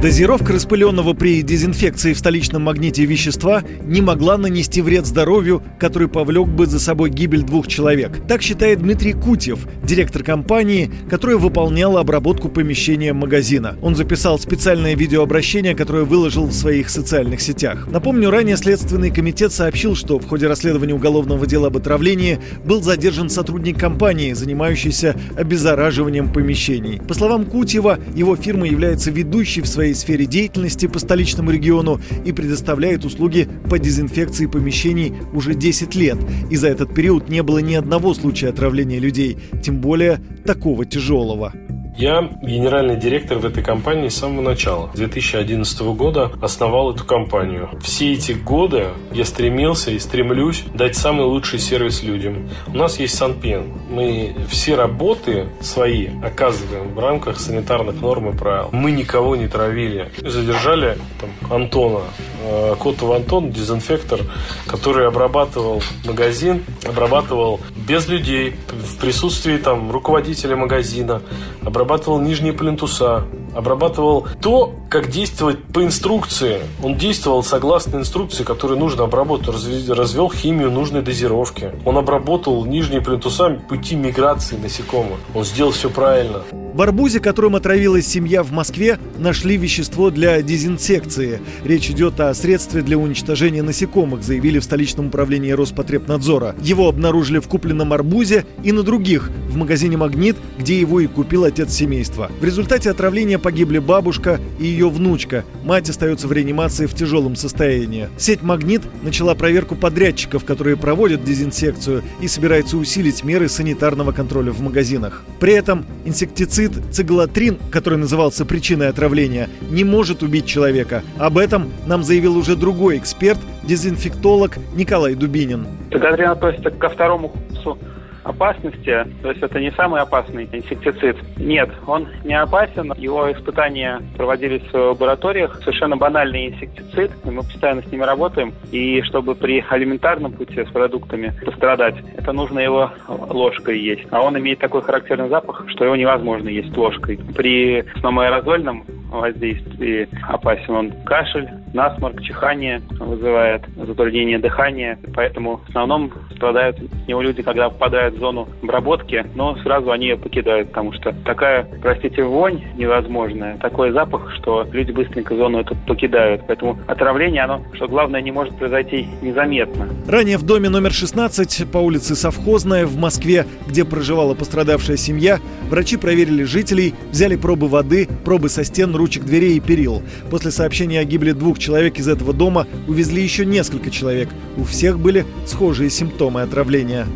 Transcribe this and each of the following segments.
Дозировка распыленного при дезинфекции в столичном магните вещества не могла нанести вред здоровью, который повлек бы за собой гибель двух человек. Так считает Дмитрий Кутьев, директор компании, которая выполняла обработку помещения магазина. Он записал специальное видеообращение, которое выложил в своих социальных сетях. Напомню, ранее Следственный комитет сообщил, что в ходе расследования уголовного дела об отравлении был задержан сотрудник компании, занимающийся обеззараживанием помещений. По словам Кутьева, его фирма является ведущей в своей своей сфере деятельности по столичному региону и предоставляет услуги по дезинфекции помещений уже 10 лет. И за этот период не было ни одного случая отравления людей, тем более такого тяжелого. Я генеральный директор в этой компании с самого начала. С 2011 года основал эту компанию. Все эти годы я стремился и стремлюсь дать самый лучший сервис людям. У нас есть Санпен. Мы все работы свои оказываем в рамках санитарных норм и правил. Мы никого не травили. Задержали там, Антона, э, Котов Антон, дезинфектор, который обрабатывал магазин, обрабатывал без людей, в присутствии там руководителя магазина, обрабатывал обрабатывал нижние плинтуса, обрабатывал то, как действовать по инструкции. Он действовал согласно инструкции, которую нужно обработать. Развел химию нужной дозировки. Он обработал нижние плинтуса пути миграции насекомых. Он сделал все правильно. В арбузе, которым отравилась семья в Москве, нашли вещество для дезинсекции. Речь идет о средстве для уничтожения насекомых, заявили в столичном управлении Роспотребнадзора. Его обнаружили в купленном арбузе и на других, в магазине «Магнит», где его и купил отец семейства. В результате отравления погибли бабушка и ее внучка. Мать остается в реанимации в тяжелом состоянии. Сеть «Магнит» начала проверку подрядчиков, которые проводят дезинсекцию и собирается усилить меры санитарного контроля в магазинах. При этом инсектицид Гербицид циглотрин, который назывался причиной отравления, не может убить человека. Об этом нам заявил уже другой эксперт, дезинфектолог Николай Дубинин. Циглотрин относится ко второму курсу опасности, то есть это не самый опасный инсектицид. Нет, он не опасен. Его испытания проводились в лабораториях. Совершенно банальный инсектицид. Мы постоянно с ними работаем. И чтобы при алиментарном пути с продуктами пострадать, это нужно его ложкой есть. А он имеет такой характерный запах, что его невозможно есть ложкой. При аэрозольном воздействии опасен он кашель, насморк, чихание вызывает, затруднение дыхания. Поэтому в основном страдают от него люди, когда попадают в зону обработки, но сразу они ее покидают, потому что такая, простите, вонь невозможная, такой запах, что люди быстренько зону эту покидают. Поэтому отравление, оно, что главное, не может произойти незаметно. Ранее в доме номер 16 по улице Совхозная в Москве, где проживала пострадавшая семья, врачи проверили жителей, взяли пробы воды, пробы со стен, ручек дверей и перил. После сообщения о гибели двух человек из этого дома увезли еще несколько человек. У всех были схожие симптомы отравления.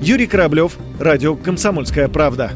Юрий Кораблев, радио «Комсомольская правда».